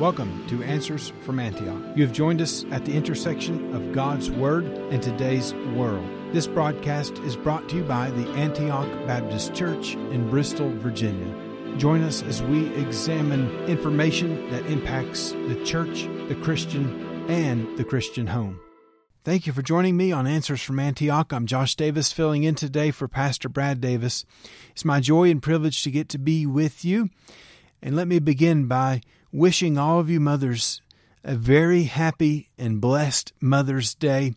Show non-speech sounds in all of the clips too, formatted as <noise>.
Welcome to Answers from Antioch. You have joined us at the intersection of God's Word and today's world. This broadcast is brought to you by the Antioch Baptist Church in Bristol, Virginia. Join us as we examine information that impacts the church, the Christian, and the Christian home. Thank you for joining me on Answers from Antioch. I'm Josh Davis, filling in today for Pastor Brad Davis. It's my joy and privilege to get to be with you. And let me begin by wishing all of you mothers a very happy and blessed Mother's Day.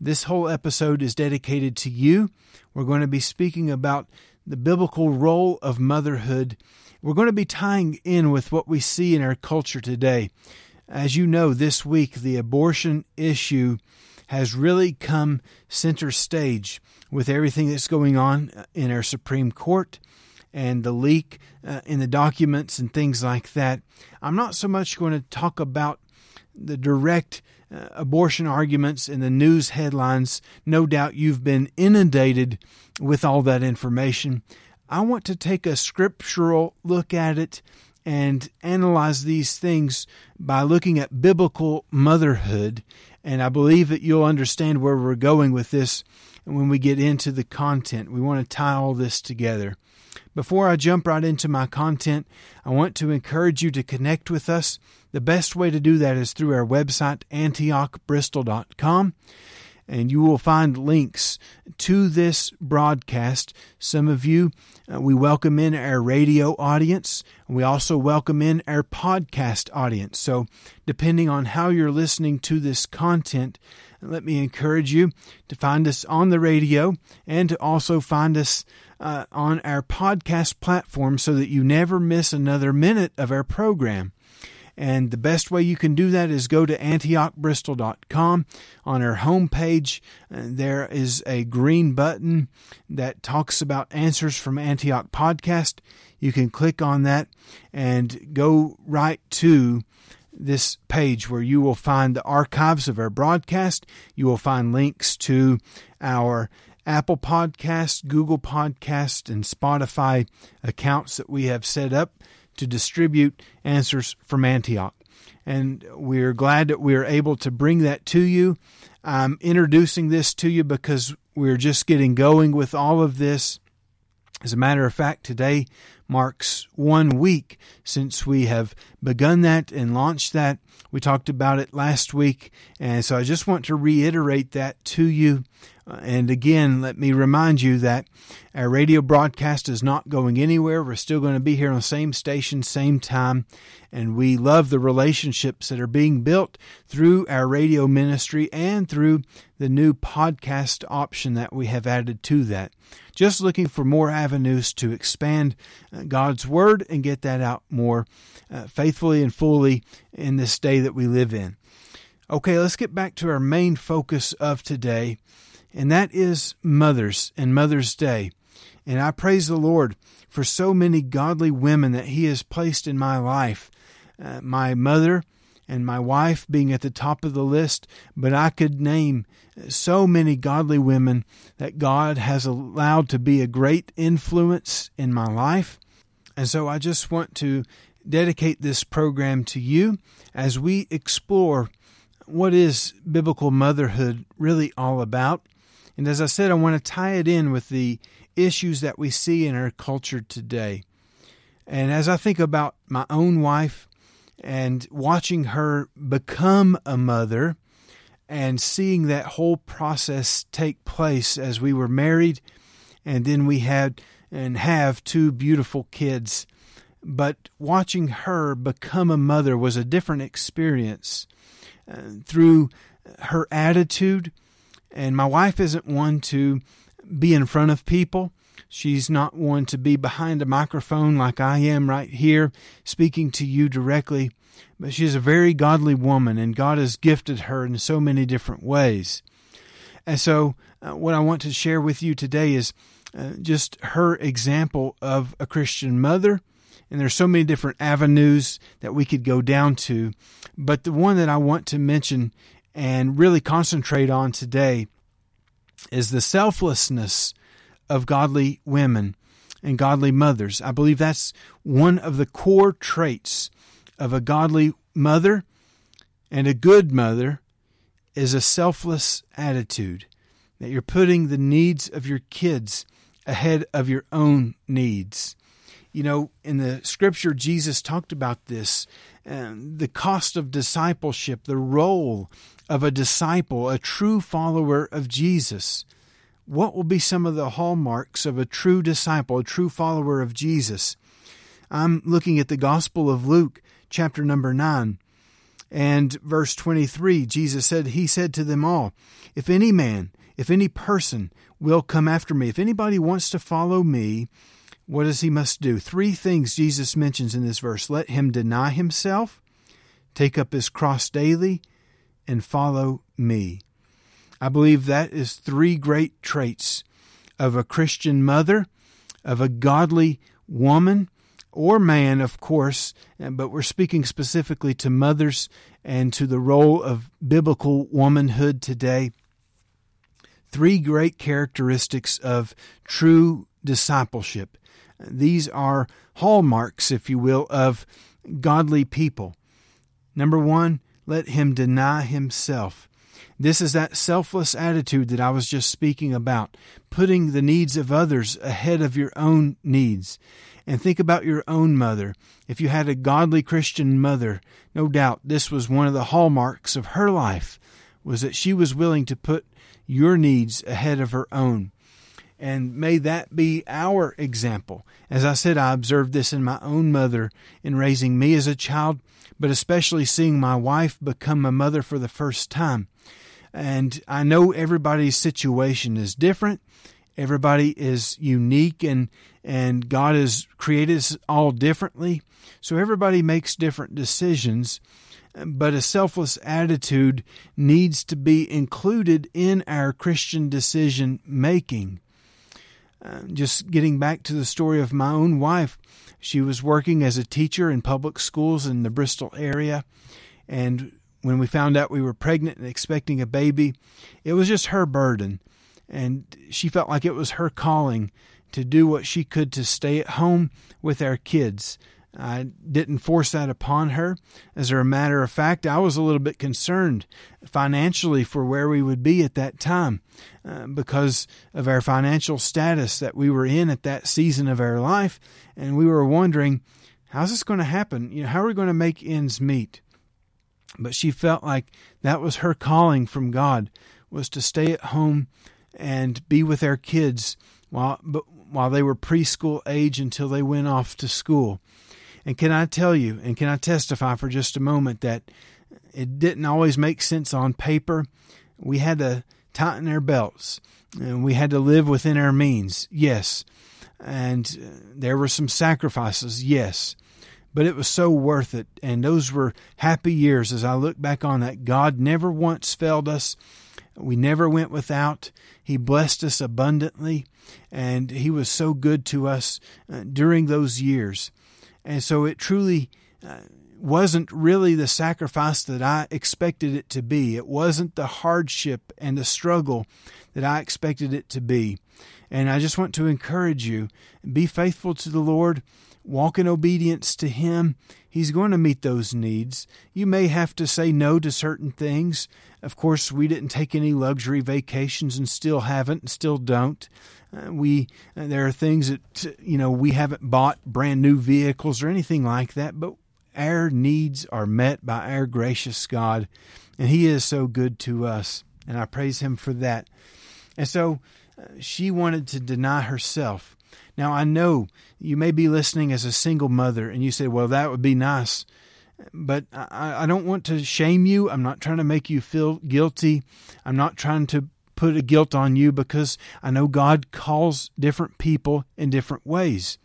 This whole episode is dedicated to you. We're going to be speaking about the biblical role of motherhood. We're going to be tying in with what we see in our culture today. As you know, this week the abortion issue has really come center stage with everything that's going on in our Supreme Court and the leak uh, in the documents and things like that. I'm not so much going to talk about the direct uh, abortion arguments in the news headlines. No doubt you've been inundated with all that information. I want to take a scriptural look at it and analyze these things by looking at biblical motherhood. And I believe that you'll understand where we're going with this when we get into the content. We want to tie all this together. Before I jump right into my content, I want to encourage you to connect with us. The best way to do that is through our website, antiochbristol.com, and you will find links to this broadcast. Some of you, uh, we welcome in our radio audience. We also welcome in our podcast audience. So, depending on how you're listening to this content, let me encourage you to find us on the radio and to also find us uh, on our podcast platform so that you never miss another minute of our program. And the best way you can do that is go to antiochbristol.com. On our homepage, uh, there is a green button that talks about Answers from Antioch podcast. You can click on that and go right to this page where you will find the archives of our broadcast. You will find links to our Apple Podcast, Google Podcast, and Spotify accounts that we have set up to distribute answers from Antioch. And we're glad that we're able to bring that to you. I'm introducing this to you because we're just getting going with all of this. As a matter of fact, today marks one week since we have begun that and launched that. We talked about it last week, and so I just want to reiterate that to you. And again, let me remind you that our radio broadcast is not going anywhere. We're still going to be here on the same station, same time. And we love the relationships that are being built through our radio ministry and through the new podcast option that we have added to that. Just looking for more avenues to expand uh, God's Word and get that out more uh, faithfully and fully in this day that we live in. Okay, let's get back to our main focus of today and that is Mothers and Mother's Day. And I praise the Lord for so many godly women that He has placed in my life. Uh, my mother and my wife being at the top of the list, but I could name so many godly women that God has allowed to be a great influence in my life. And so I just want to dedicate this program to you as we explore what is biblical motherhood really all about and as I said, I want to tie it in with the issues that we see in our culture today. And as I think about my own wife and watching her become a mother and seeing that whole process take place as we were married and then we had and have two beautiful kids. But watching her become a mother was a different experience uh, through her attitude and my wife isn't one to be in front of people. She's not one to be behind a microphone like I am right here speaking to you directly. But she's a very godly woman, and God has gifted her in so many different ways. And so, uh, what I want to share with you today is uh, just her example of a Christian mother. And there's so many different avenues that we could go down to. But the one that I want to mention and really concentrate on today is the selflessness of godly women and godly mothers. I believe that's one of the core traits of a godly mother and a good mother is a selfless attitude that you're putting the needs of your kids ahead of your own needs. You know, in the scripture, Jesus talked about this uh, the cost of discipleship, the role of a disciple, a true follower of Jesus. What will be some of the hallmarks of a true disciple, a true follower of Jesus? I'm looking at the Gospel of Luke, chapter number 9, and verse 23. Jesus said, He said to them all, If any man, if any person will come after me, if anybody wants to follow me, what does he must do? Three things Jesus mentions in this verse. Let him deny himself, take up his cross daily, and follow me. I believe that is three great traits of a Christian mother, of a godly woman, or man, of course, but we're speaking specifically to mothers and to the role of biblical womanhood today. Three great characteristics of true discipleship. These are hallmarks, if you will, of godly people. Number one, let him deny himself. This is that selfless attitude that I was just speaking about, putting the needs of others ahead of your own needs. And think about your own mother. If you had a godly Christian mother, no doubt this was one of the hallmarks of her life, was that she was willing to put your needs ahead of her own. And may that be our example. As I said, I observed this in my own mother in raising me as a child, but especially seeing my wife become a mother for the first time. And I know everybody's situation is different. Everybody is unique and and God has created us all differently. So everybody makes different decisions, but a selfless attitude needs to be included in our Christian decision making. Uh, just getting back to the story of my own wife, she was working as a teacher in public schools in the Bristol area. And when we found out we were pregnant and expecting a baby, it was just her burden. And she felt like it was her calling to do what she could to stay at home with our kids. I didn't force that upon her. As a matter of fact, I was a little bit concerned financially for where we would be at that time uh, because of our financial status that we were in at that season of our life. And we were wondering, how's this going to happen? You know, how are we going to make ends meet? But she felt like that was her calling from God was to stay at home and be with our kids while while they were preschool age until they went off to school. And can I tell you, and can I testify for just a moment that it didn't always make sense on paper? We had to tighten our belts and we had to live within our means, yes. And uh, there were some sacrifices, yes. But it was so worth it. And those were happy years as I look back on that. God never once failed us. We never went without. He blessed us abundantly, and He was so good to us uh, during those years. And so it truly uh, wasn't really the sacrifice that I expected it to be. It wasn't the hardship and the struggle that I expected it to be. And I just want to encourage you be faithful to the Lord, walk in obedience to Him. He's going to meet those needs. You may have to say no to certain things. Of course, we didn't take any luxury vacations and still haven't and still don't. Uh, we uh, there are things that you know we haven't bought brand new vehicles or anything like that, but our needs are met by our gracious God, and He is so good to us, and I praise Him for that. And so uh, she wanted to deny herself. Now I know you may be listening as a single mother, and you say, "Well, that would be nice." But I, I don't want to shame you. I'm not trying to make you feel guilty. I'm not trying to put a guilt on you because I know God calls different people in different ways.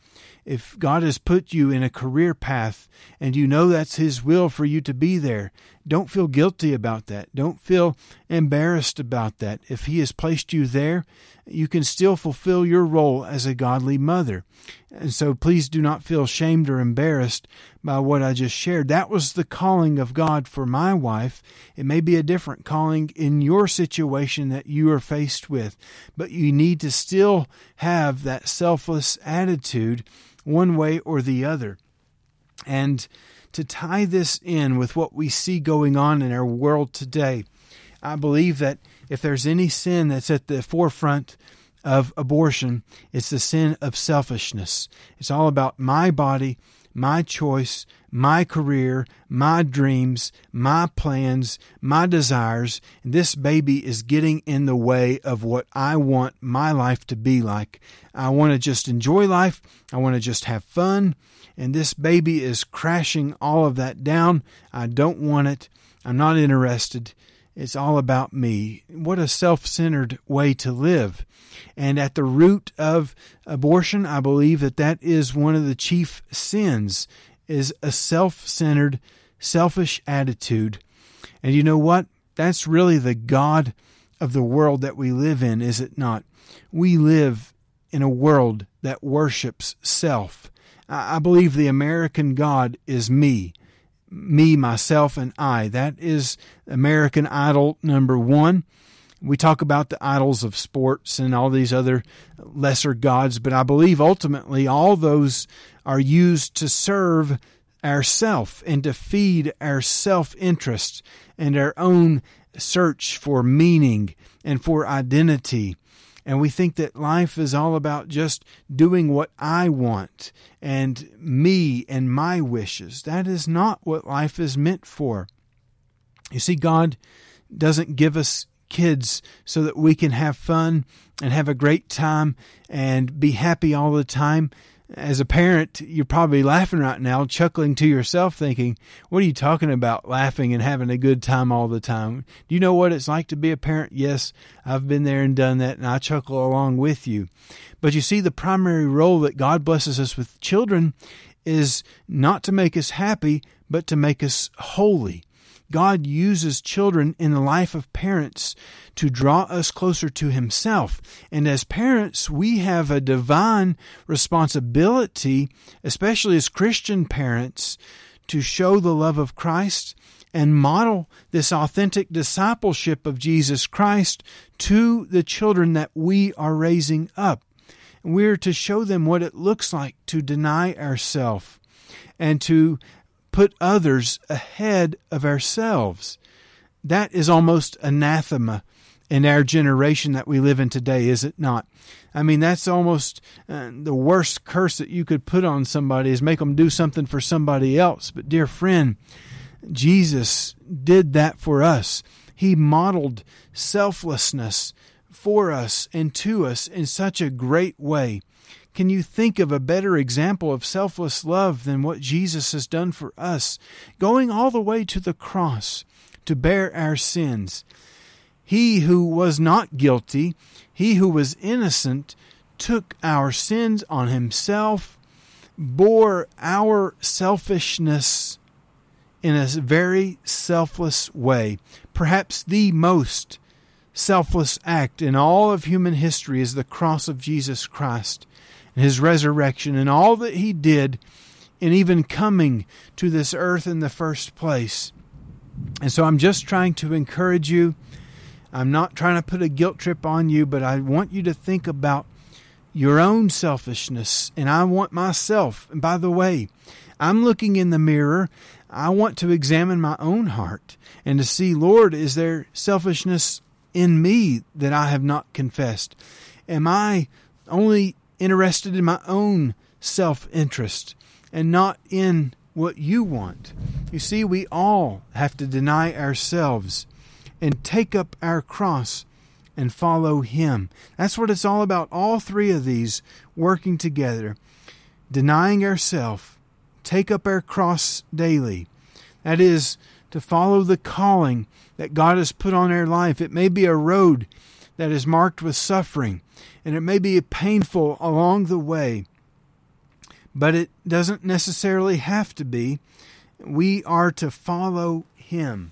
If God has put you in a career path and you know that's His will for you to be there, don't feel guilty about that. Don't feel embarrassed about that. If He has placed you there, you can still fulfill your role as a godly mother. And so please do not feel shamed or embarrassed by what I just shared. That was the calling of God for my wife. It may be a different calling in your situation that you are faced with, but you need to still have that selfless attitude one way or the other. And to tie this in with what we see going on in our world today. I believe that if there's any sin that's at the forefront of abortion, it's the sin of selfishness. It's all about my body, my choice, my career, my dreams, my plans, my desires. And this baby is getting in the way of what I want my life to be like. I want to just enjoy life. I want to just have fun. And this baby is crashing all of that down. I don't want it. I'm not interested. It's all about me. What a self centered way to live. And at the root of abortion, I believe that that is one of the chief sins is a self-centered, selfish attitude. And you know what? That's really the God of the world that we live in, is it not? We live in a world that worships self. I believe the American God is me. Me, myself, and I. That is American Idol number one we talk about the idols of sports and all these other lesser gods, but I believe ultimately all those are used to serve ourself and to feed our self interest and our own search for meaning and for identity. And we think that life is all about just doing what I want and me and my wishes. That is not what life is meant for. You see, God doesn't give us kids so that we can have fun and have a great time and be happy all the time. As a parent, you're probably laughing right now, chuckling to yourself, thinking, What are you talking about, laughing and having a good time all the time? Do you know what it's like to be a parent? Yes, I've been there and done that, and I chuckle along with you. But you see, the primary role that God blesses us with children is not to make us happy, but to make us holy. God uses children in the life of parents to draw us closer to Himself. And as parents, we have a divine responsibility, especially as Christian parents, to show the love of Christ and model this authentic discipleship of Jesus Christ to the children that we are raising up. We're to show them what it looks like to deny ourselves and to put others ahead of ourselves. That is almost anathema in our generation that we live in today, is it not? I mean, that's almost uh, the worst curse that you could put on somebody is make them do something for somebody else. But, dear friend, Jesus did that for us. He modeled selflessness for us and to us in such a great way. Can you think of a better example of selfless love than what Jesus has done for us, going all the way to the cross to bear our sins? He who was not guilty, he who was innocent, took our sins on himself, bore our selfishness in a very selfless way. Perhaps the most selfless act in all of human history is the cross of Jesus Christ his resurrection and all that he did in even coming to this earth in the first place. And so I'm just trying to encourage you. I'm not trying to put a guilt trip on you, but I want you to think about your own selfishness. And I want myself, and by the way, I'm looking in the mirror. I want to examine my own heart and to see, Lord, is there selfishness in me that I have not confessed? Am I only interested in my own self interest and not in what you want. You see, we all have to deny ourselves and take up our cross and follow Him. That's what it's all about. All three of these working together. Denying ourselves, take up our cross daily. That is to follow the calling that God has put on our life. It may be a road that is marked with suffering, and it may be painful along the way, but it doesn't necessarily have to be. We are to follow Him.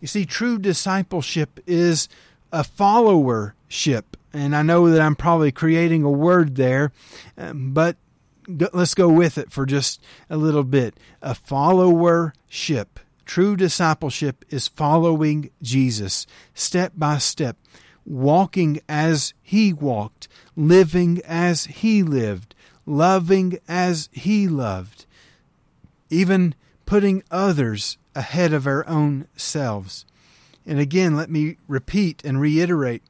You see, true discipleship is a followership. And I know that I'm probably creating a word there, um, but let's go with it for just a little bit. A followership. True discipleship is following Jesus step by step walking as he walked, living as he lived, loving as he loved, even putting others ahead of our own selves. And again, let me repeat and reiterate.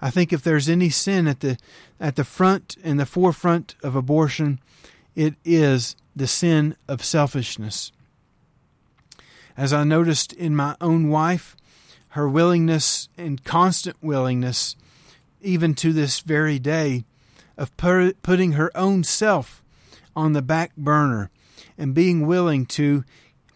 I think if there's any sin at the at the front and the forefront of abortion, it is the sin of selfishness. As I noticed in my own wife, her willingness and constant willingness, even to this very day, of putting her own self on the back burner and being willing to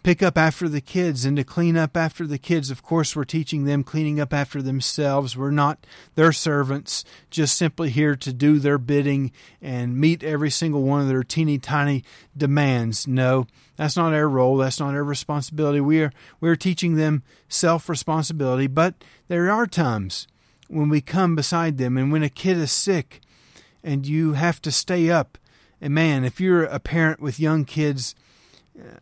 pick up after the kids and to clean up after the kids. Of course, we're teaching them cleaning up after themselves. We're not their servants, just simply here to do their bidding and meet every single one of their teeny tiny demands. No, that's not our role. That's not our responsibility. We are we are teaching them self responsibility. But there are times when we come beside them and when a kid is sick and you have to stay up. And man, if you're a parent with young kids,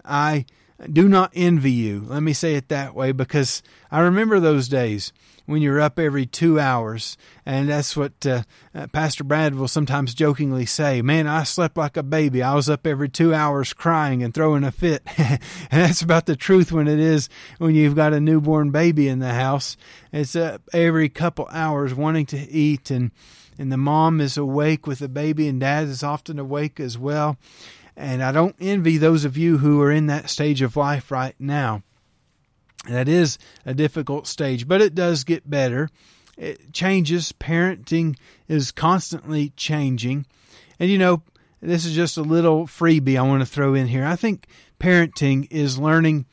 I do not envy you. Let me say it that way because I remember those days when you're up every two hours. And that's what uh, uh, Pastor Brad will sometimes jokingly say Man, I slept like a baby. I was up every two hours crying and throwing a fit. <laughs> and that's about the truth when it is when you've got a newborn baby in the house. It's uh, every couple hours wanting to eat, and, and the mom is awake with the baby, and dad is often awake as well. And I don't envy those of you who are in that stage of life right now. That is a difficult stage, but it does get better. It changes. Parenting is constantly changing. And you know, this is just a little freebie I want to throw in here. I think parenting is learning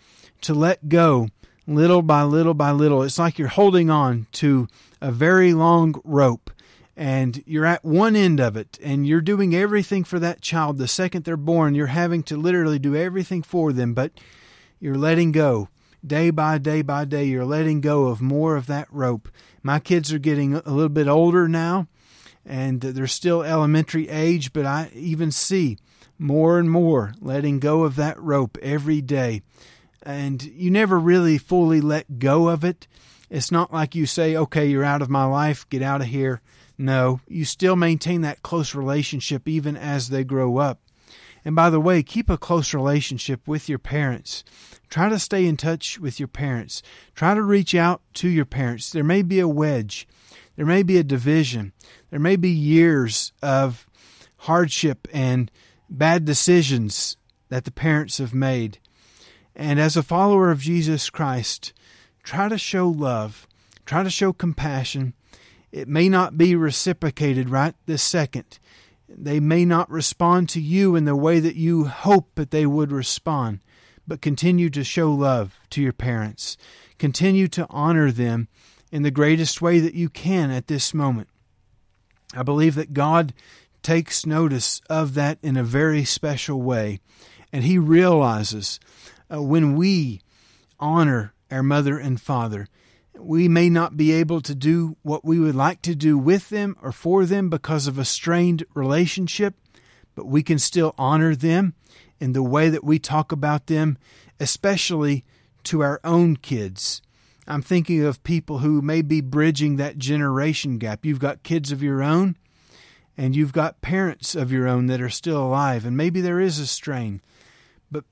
to let go little by little by little. It's like you're holding on to a very long rope and you're at one end of it and you're doing everything for that child the second they're born. You're having to literally do everything for them, but you're letting go day by day by day, you're letting go of more of that rope. My kids are getting a little bit older now, and they're still elementary age, but I even see more and more letting go of that rope every day. And you never really fully let go of it. It's not like you say, okay, you're out of my life, get out of here. No, you still maintain that close relationship even as they grow up. And by the way, keep a close relationship with your parents. Try to stay in touch with your parents. Try to reach out to your parents. There may be a wedge, there may be a division, there may be years of hardship and bad decisions that the parents have made. And as a follower of Jesus Christ, try to show love, try to show compassion. It may not be reciprocated right this second. They may not respond to you in the way that you hope that they would respond but continue to show love to your parents. Continue to honor them in the greatest way that you can at this moment. I believe that God takes notice of that in a very special way, and He realizes uh, when we honor our mother and father, we may not be able to do what we would like to do with them or for them because of a strained relationship, but we can still honor them in the way that we talk about them, especially to our own kids. I'm thinking of people who may be bridging that generation gap. You've got kids of your own, and you've got parents of your own that are still alive, and maybe there is a strain. But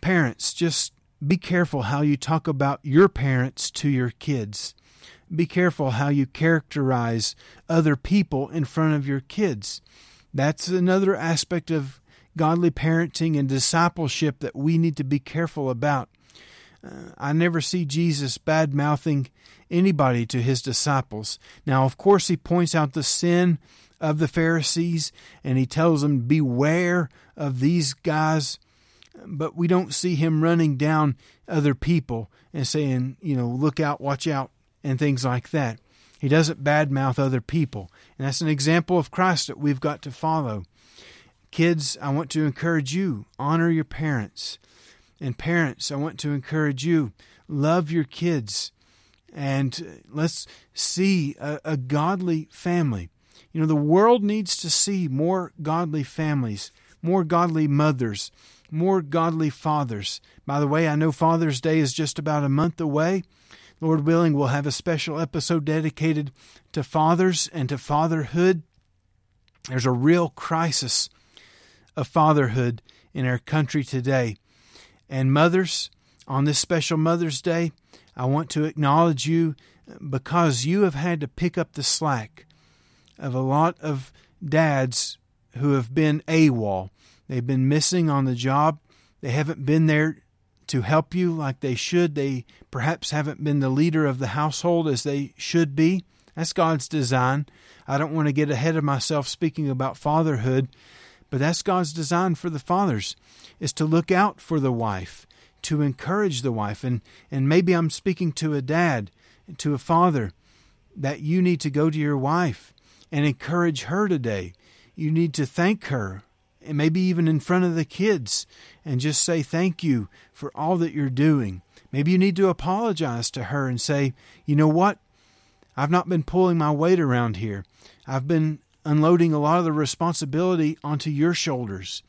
parents, just be careful how you talk about your parents to your kids. Be careful how you characterize other people in front of your kids. That's another aspect of godly parenting and discipleship that we need to be careful about. Uh, I never see Jesus bad mouthing anybody to his disciples. Now, of course, he points out the sin of the Pharisees and he tells them, Beware of these guys. But we don't see him running down other people and saying, you know, look out, watch out, and things like that. He doesn't badmouth other people. And that's an example of Christ that we've got to follow. Kids, I want to encourage you honor your parents. And parents, I want to encourage you love your kids. And let's see a, a godly family. You know, the world needs to see more godly families, more godly mothers, more godly fathers. By the way, I know Father's Day is just about a month away. Lord willing, we'll have a special episode dedicated to fathers and to fatherhood. There's a real crisis of fatherhood in our country today. And mothers, on this special Mother's Day, I want to acknowledge you because you have had to pick up the slack of a lot of dads who have been AWOL. They've been missing on the job. They haven't been there to help you like they should. They perhaps haven't been the leader of the household as they should be. That's God's design. I don't want to get ahead of myself speaking about fatherhood, but that's God's design for the fathers is to look out for the wife, to encourage the wife. And, and maybe I'm speaking to a dad, to a father, that you need to go to your wife and encourage her today. You need to thank her, and maybe even in front of the kids, and just say thank you for all that you're doing. Maybe you need to apologize to her and say, you know what? I've not been pulling my weight around here. I've been unloading a lot of the responsibility onto your shoulders.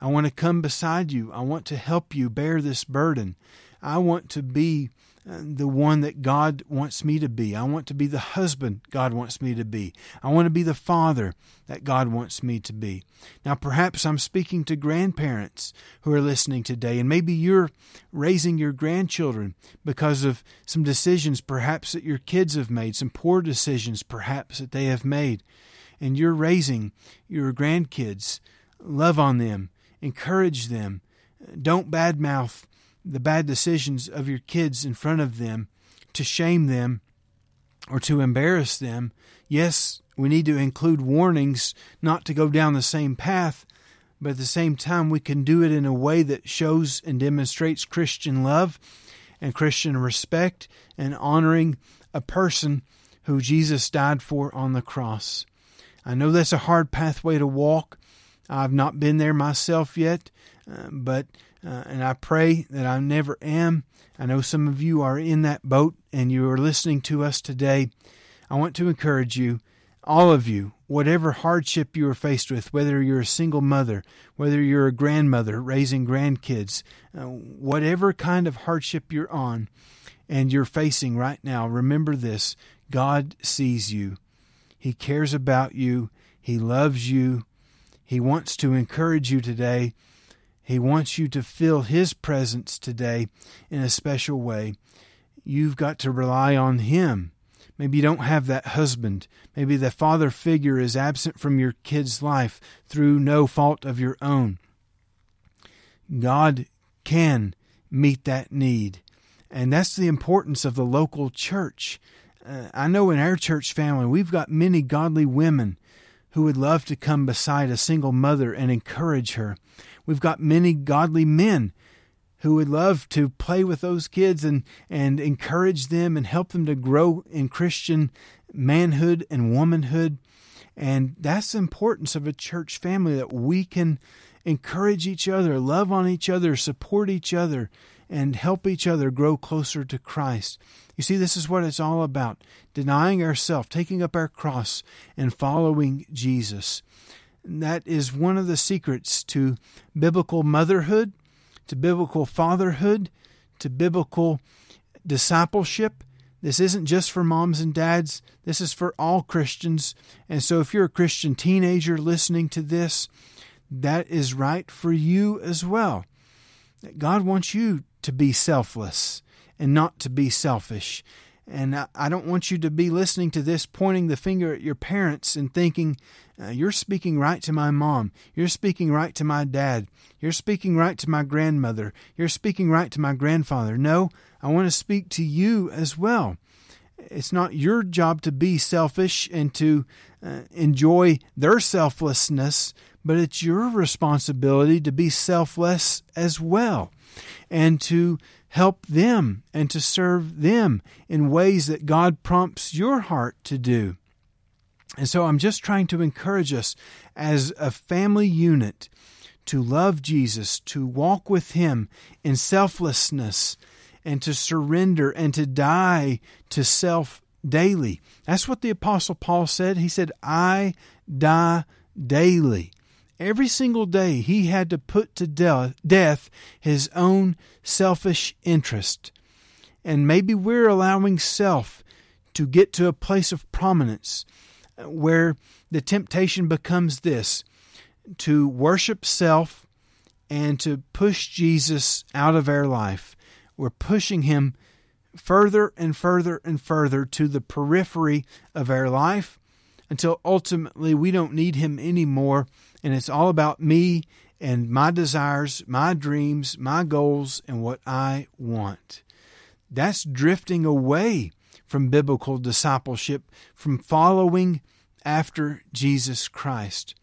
I want to come beside you. I want to help you bear this burden. I want to be the one that God wants me to be. I want to be the husband God wants me to be. I want to be the father that God wants me to be. Now, perhaps I'm speaking to grandparents who are listening today, and maybe you're raising your grandchildren because of some decisions perhaps that your kids have made, some poor decisions perhaps that they have made, and you're raising your grandkids. Love on them, encourage them. Don't badmouth the bad decisions of your kids in front of them to shame them or to embarrass them. Yes, we need to include warnings not to go down the same path, but at the same time, we can do it in a way that shows and demonstrates Christian love and Christian respect and honoring a person who Jesus died for on the cross. I know that's a hard pathway to walk. I've not been there myself yet, uh, but uh, and I pray that I never am. I know some of you are in that boat and you are listening to us today. I want to encourage you, all of you, whatever hardship you are faced with, whether you're a single mother, whether you're a grandmother raising grandkids, uh, whatever kind of hardship you're on and you're facing right now, remember this God sees you. He cares about you. He loves you. He wants to encourage you today he wants you to feel His presence today in a special way. You've got to rely on Him. Maybe you don't have that husband. Maybe the father figure is absent from your kid's life through no fault of your own. God can meet that need. And that's the importance of the local church. Uh, I know in our church family, we've got many godly women who would love to come beside a single mother and encourage her. We've got many godly men who would love to play with those kids and, and encourage them and help them to grow in Christian manhood and womanhood. And that's the importance of a church family that we can encourage each other, love on each other, support each other, and help each other grow closer to Christ. You see, this is what it's all about denying ourselves, taking up our cross, and following Jesus. That is one of the secrets to biblical motherhood, to biblical fatherhood, to biblical discipleship. This isn't just for moms and dads, this is for all Christians. And so, if you're a Christian teenager listening to this, that is right for you as well. God wants you to be selfless and not to be selfish. And I don't want you to be listening to this, pointing the finger at your parents and thinking, uh, You're speaking right to my mom. You're speaking right to my dad. You're speaking right to my grandmother. You're speaking right to my grandfather. No, I want to speak to you as well. It's not your job to be selfish and to uh, enjoy their selflessness, but it's your responsibility to be selfless as well and to help them and to serve them in ways that God prompts your heart to do. And so I'm just trying to encourage us as a family unit to love Jesus, to walk with Him in selflessness, and to surrender and to die to self daily. That's what the Apostle Paul said. He said, I die daily. Every single day he had to put to de- death his own selfish interest. And maybe we're allowing self to get to a place of prominence uh, where the temptation becomes this to worship self and to push Jesus out of our life. We're pushing him further and further and further to the periphery of our life until ultimately we don't need him anymore and it's all about me and my desires, my dreams, my goals, and what I want. That's drifting away from biblical discipleship, from following after Jesus Christ.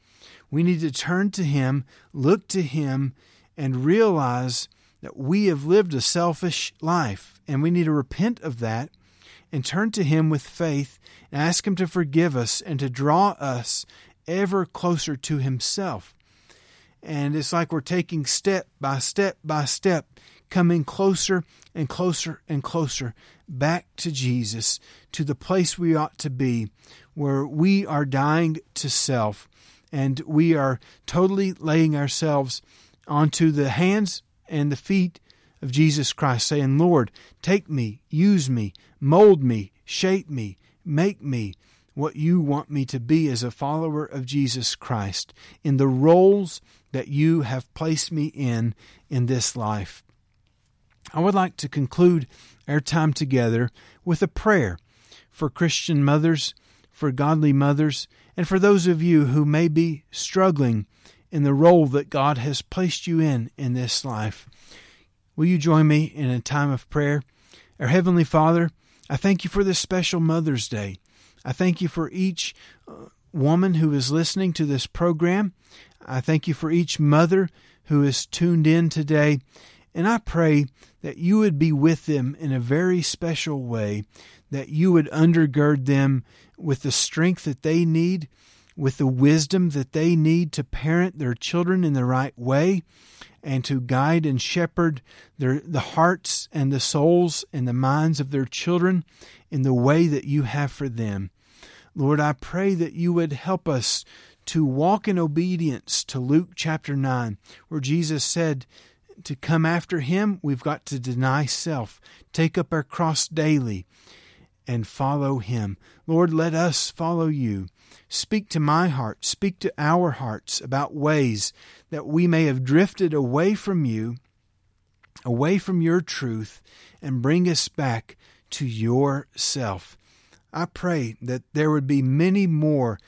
We need to turn to Him, look to Him, and realize that we have lived a selfish life, and we need to repent of that and turn to Him with faith and ask Him to forgive us and to draw us ever closer to Himself. And it's like we're taking step by step by step, coming closer and closer and closer back to Jesus, to the place we ought to be, where we are dying to self and we are totally laying ourselves onto the hands and the feet of Jesus Christ, saying, Lord, take me, use me, mold me, shape me, make me what you want me to be as a follower of Jesus Christ in the roles that you have placed me in in this life. I would like to conclude our time together with a prayer for Christian mothers, for godly mothers, and for those of you who may be struggling in the role that God has placed you in in this life. Will you join me in a time of prayer? Our Heavenly Father, I thank you for this special Mother's Day. I thank you for each uh, woman who is listening to this program. I thank you for each mother who is tuned in today. And I pray that you would be with them in a very special way, that you would undergird them with the strength that they need, with the wisdom that they need to parent their children in the right way, and to guide and shepherd their, the hearts and the souls and the minds of their children in the way that you have for them. Lord, I pray that you would help us to walk in obedience to Luke chapter 9, where Jesus said, to come after him, we've got to deny self, take up our cross daily, and follow him. Lord, let us follow you. Speak to my heart, speak to our hearts about ways that we may have drifted away from you, away from your truth, and bring us back to yourself. I pray that there would be many more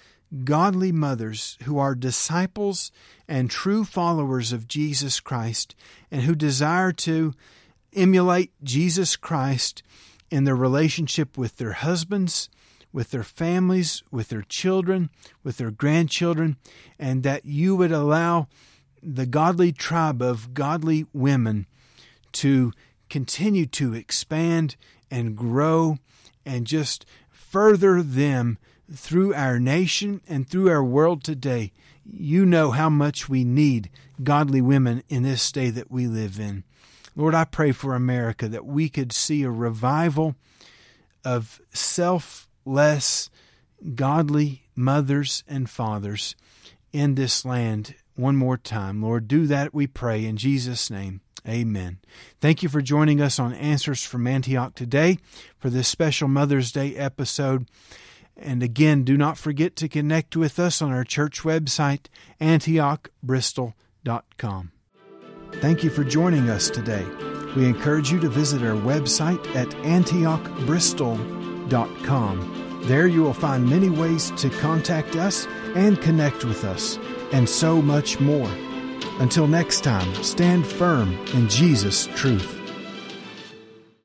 godly mothers who are disciples and true followers of Jesus Christ and who desire to emulate Jesus Christ in their relationship with their husbands, with their families, with their children, with their grandchildren, and that you would allow the godly tribe of godly women to continue to expand and grow and just further them through our nation and through our world today. You know how much we need godly women in this day that we live in. Lord, I pray for America that we could see a revival of selfless, godly mothers and fathers in this land one more time. Lord, do that, we pray, in Jesus' name. Amen. Thank you for joining us on Answers from Antioch today for this special Mother's Day episode. And again, do not forget to connect with us on our church website, antiochbristol.com. Thank you for joining us today. We encourage you to visit our website at antiochbristol.com. There you will find many ways to contact us and connect with us, and so much more. Until next time, stand firm in Jesus' truth.